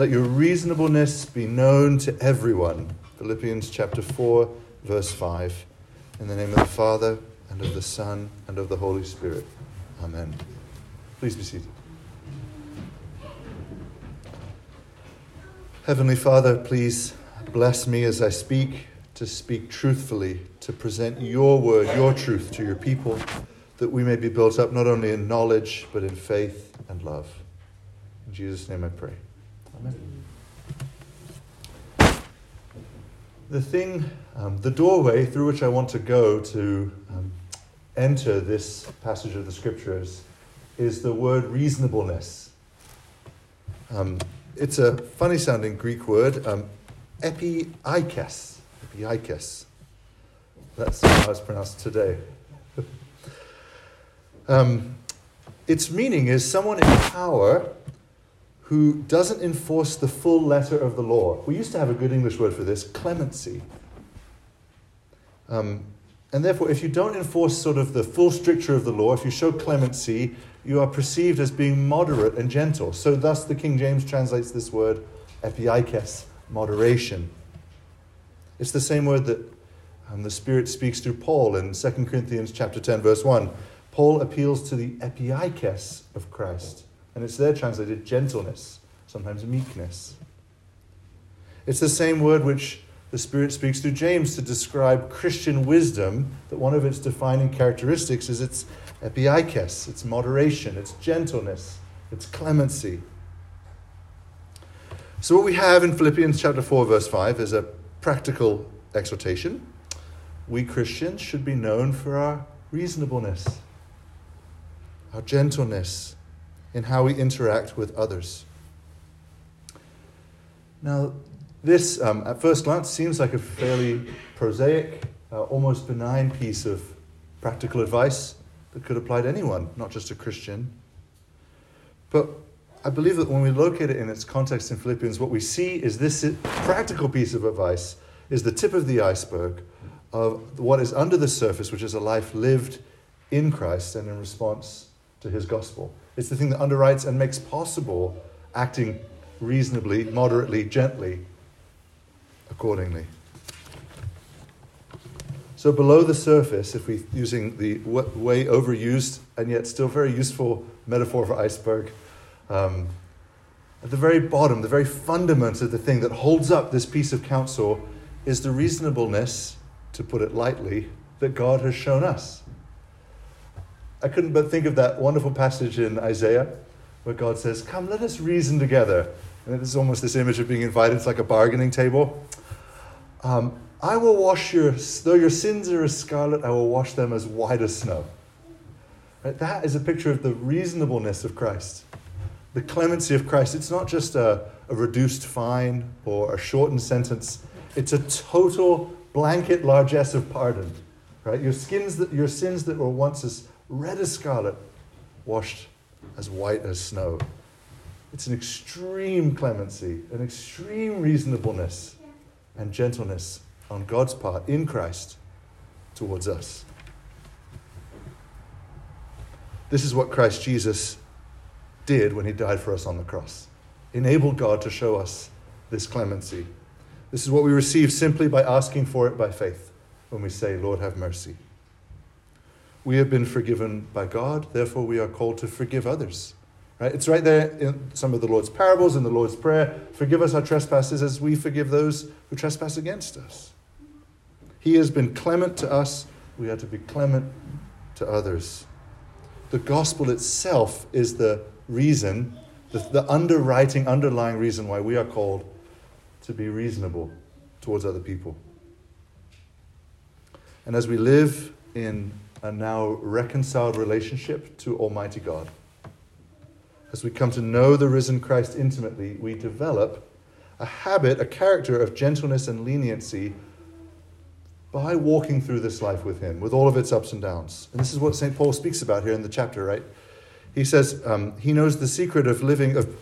Let your reasonableness be known to everyone. Philippians chapter 4, verse 5. In the name of the Father, and of the Son, and of the Holy Spirit. Amen. Please be seated. Heavenly Father, please bless me as I speak, to speak truthfully, to present your word, your truth to your people, that we may be built up not only in knowledge, but in faith and love. In Jesus' name I pray. Amen. The thing, um, the doorway through which I want to go to um, enter this passage of the scriptures is the word reasonableness. Um, it's a funny sounding Greek word, um, epiikes. Epiikes. That's how it's pronounced today. um, its meaning is someone in power who doesn't enforce the full letter of the law. We used to have a good English word for this clemency. Um, and therefore, if you don't enforce sort of the full stricture of the law, if you show clemency, you are perceived as being moderate and gentle. So, thus, the King James translates this word epiikes, moderation. It's the same word that um, the Spirit speaks through Paul in 2 Corinthians chapter 10, verse 1. Paul appeals to the epiikes of Christ, and it's there translated gentleness, sometimes meekness. It's the same word which the Spirit speaks through James to describe Christian wisdom, that one of its defining characteristics is its epiikes, its moderation, its gentleness, its clemency. So, what we have in Philippians chapter 4, verse 5 is a practical exhortation. We Christians should be known for our reasonableness, our gentleness in how we interact with others. Now, this, um, at first glance, seems like a fairly prosaic, uh, almost benign piece of practical advice that could apply to anyone, not just a Christian. But I believe that when we locate it in its context in Philippians, what we see is this practical piece of advice is the tip of the iceberg of what is under the surface, which is a life lived in Christ and in response to his gospel. It's the thing that underwrites and makes possible acting reasonably, moderately, gently accordingly. So below the surface, if we're using the way overused and yet still very useful metaphor for iceberg, um, at the very bottom, the very fundament of the thing that holds up this piece of counsel is the reasonableness, to put it lightly, that God has shown us. I couldn't but think of that wonderful passage in Isaiah where God says, Come, let us reason together. And it is almost this image of being invited, it's like a bargaining table. Um, I will wash your, though your sins are as scarlet, I will wash them as white as snow. Right? That is a picture of the reasonableness of Christ, the clemency of Christ. It's not just a, a reduced fine or a shortened sentence, it's a total blanket largesse of pardon. Right? Your, skins that, your sins that were once as red as scarlet, washed as white as snow. It's an extreme clemency, an extreme reasonableness and gentleness on God's part in Christ towards us. This is what Christ Jesus did when he died for us on the cross. Enabled God to show us this clemency. This is what we receive simply by asking for it by faith when we say, Lord, have mercy. We have been forgiven by God, therefore, we are called to forgive others. Right? It's right there in some of the Lord's parables, in the Lord's Prayer. Forgive us our trespasses as we forgive those who trespass against us. He has been clement to us. We are to be clement to others. The gospel itself is the reason, the, the underwriting, underlying reason why we are called to be reasonable towards other people. And as we live in a now reconciled relationship to Almighty God, as we come to know the risen Christ intimately, we develop a habit, a character of gentleness and leniency by walking through this life with Him, with all of its ups and downs. And this is what St. Paul speaks about here in the chapter, right? He says um, he knows the secret of living, of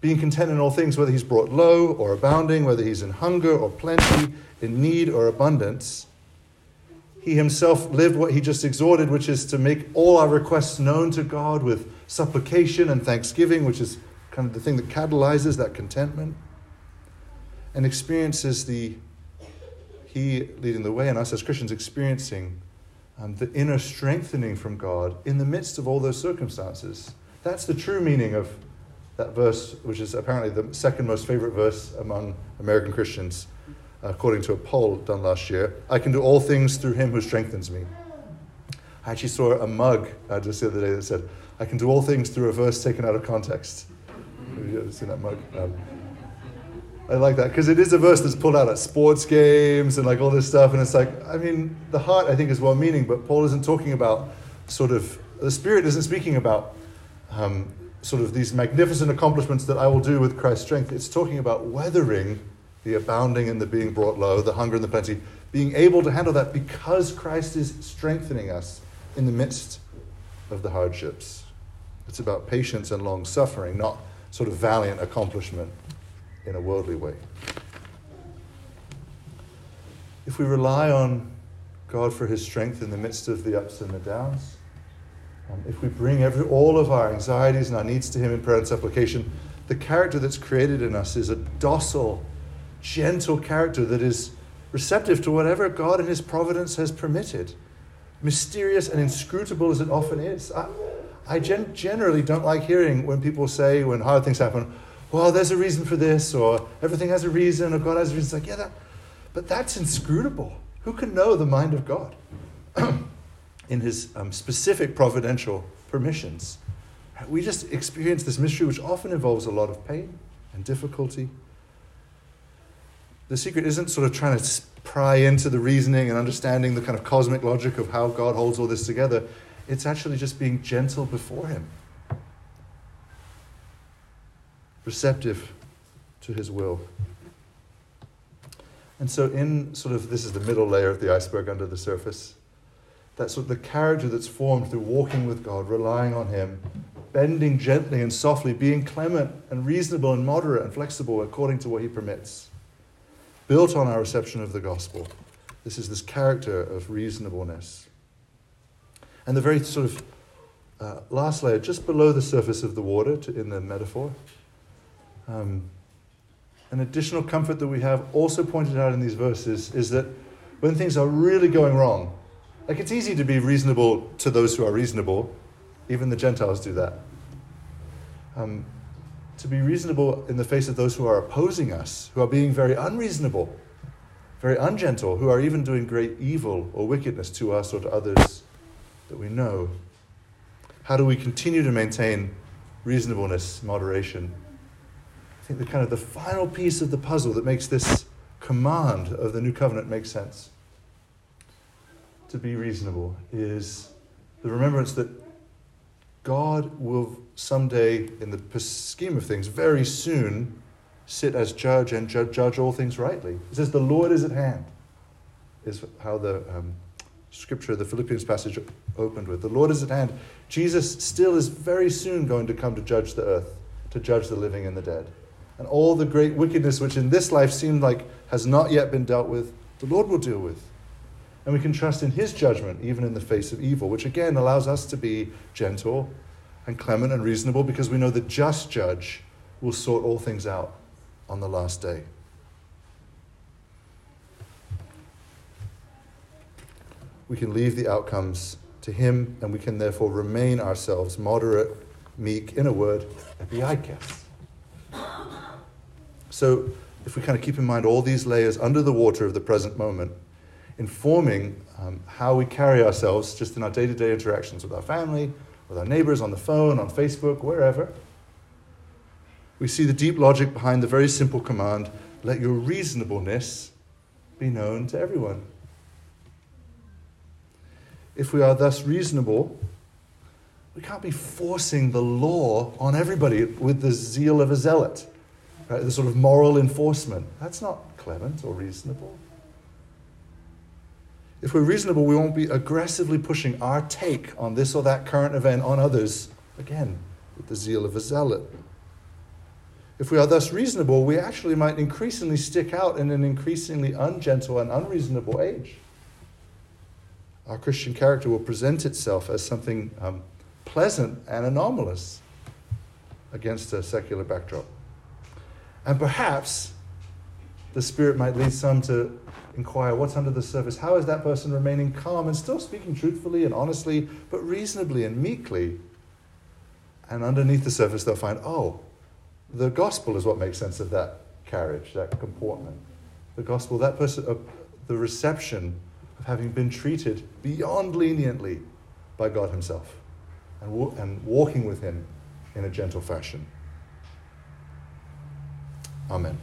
being content in all things, whether he's brought low or abounding, whether he's in hunger or plenty, in need or abundance. He himself lived what he just exhorted, which is to make all our requests known to God with supplication and thanksgiving, which is kind of the thing that catalyzes that contentment, and experiences the, He leading the way, and us as Christians experiencing um, the inner strengthening from God in the midst of all those circumstances. That's the true meaning of that verse, which is apparently the second most favorite verse among American Christians, according to a poll done last year. I can do all things through him who strengthens me. I actually saw a mug uh, just the other day that said, I can do all things through a verse taken out of context. Have you ever seen that mug? Um, I like that because it is a verse that's pulled out at sports games and like all this stuff. And it's like, I mean, the heart I think is well meaning, but Paul isn't talking about sort of, the Spirit isn't speaking about um, sort of these magnificent accomplishments that I will do with Christ's strength. It's talking about weathering the abounding and the being brought low, the hunger and the plenty, being able to handle that because Christ is strengthening us in the midst of the hardships. It's about patience and long suffering, not sort of valiant accomplishment in a worldly way. If we rely on God for his strength in the midst of the ups and the downs, um, if we bring every, all of our anxieties and our needs to him in prayer and supplication, the character that's created in us is a docile, gentle character that is receptive to whatever God in his providence has permitted. Mysterious and inscrutable as it often is. I, I gen- generally don't like hearing when people say, when hard things happen, well, there's a reason for this, or everything has a reason, or God has a reason. It's like, yeah, that, but that's inscrutable. Who can know the mind of God in his um, specific providential permissions? We just experience this mystery, which often involves a lot of pain and difficulty. The secret isn't sort of trying to pry into the reasoning and understanding the kind of cosmic logic of how God holds all this together. It's actually just being gentle before Him receptive to his will. And so, in sort of this is the middle layer of the iceberg under the surface. That's sort of the character that's formed through walking with God, relying on Him, bending gently and softly, being clement and reasonable and moderate and flexible according to what He permits. Built on our reception of the gospel. This is this character of reasonableness. And the very sort of uh, last layer, just below the surface of the water to, in the metaphor, um, an additional comfort that we have, also pointed out in these verses, is that when things are really going wrong, like it's easy to be reasonable to those who are reasonable, even the Gentiles do that. Um, to be reasonable in the face of those who are opposing us, who are being very unreasonable, very ungentle, who are even doing great evil or wickedness to us or to others that we know. How do we continue to maintain reasonableness, moderation, I think the kind of the final piece of the puzzle that makes this command of the new covenant make sense to be reasonable is the remembrance that God will someday, in the scheme of things, very soon sit as judge and ju- judge all things rightly. It says, The Lord is at hand, is how the um, scripture, the Philippians passage opened with. The Lord is at hand. Jesus still is very soon going to come to judge the earth, to judge the living and the dead and all the great wickedness which in this life seemed like has not yet been dealt with, the Lord will deal with. And we can trust in His judgment, even in the face of evil, which again allows us to be gentle and clement and reasonable because we know the just judge will sort all things out on the last day. We can leave the outcomes to Him, and we can therefore remain ourselves moderate, meek, in a word, epiikes. So, if we kind of keep in mind all these layers under the water of the present moment, informing um, how we carry ourselves just in our day to day interactions with our family, with our neighbors, on the phone, on Facebook, wherever, we see the deep logic behind the very simple command let your reasonableness be known to everyone. If we are thus reasonable, we can't be forcing the law on everybody with the zeal of a zealot right? the sort of moral enforcement. That's not clement or reasonable. If we're reasonable, we won't be aggressively pushing our take on this or that current event on others, again, with the zeal of a zealot. If we are thus reasonable, we actually might increasingly stick out in an increasingly ungentle and unreasonable age. Our Christian character will present itself as something um, pleasant and anomalous against a secular backdrop. And perhaps the Spirit might lead some to inquire what's under the surface. How is that person remaining calm and still speaking truthfully and honestly, but reasonably and meekly? And underneath the surface, they'll find, oh, the gospel is what makes sense of that carriage, that comportment. The gospel, that person, uh, the reception of having been treated beyond leniently by God Himself and, and walking with Him in a gentle fashion. Amen.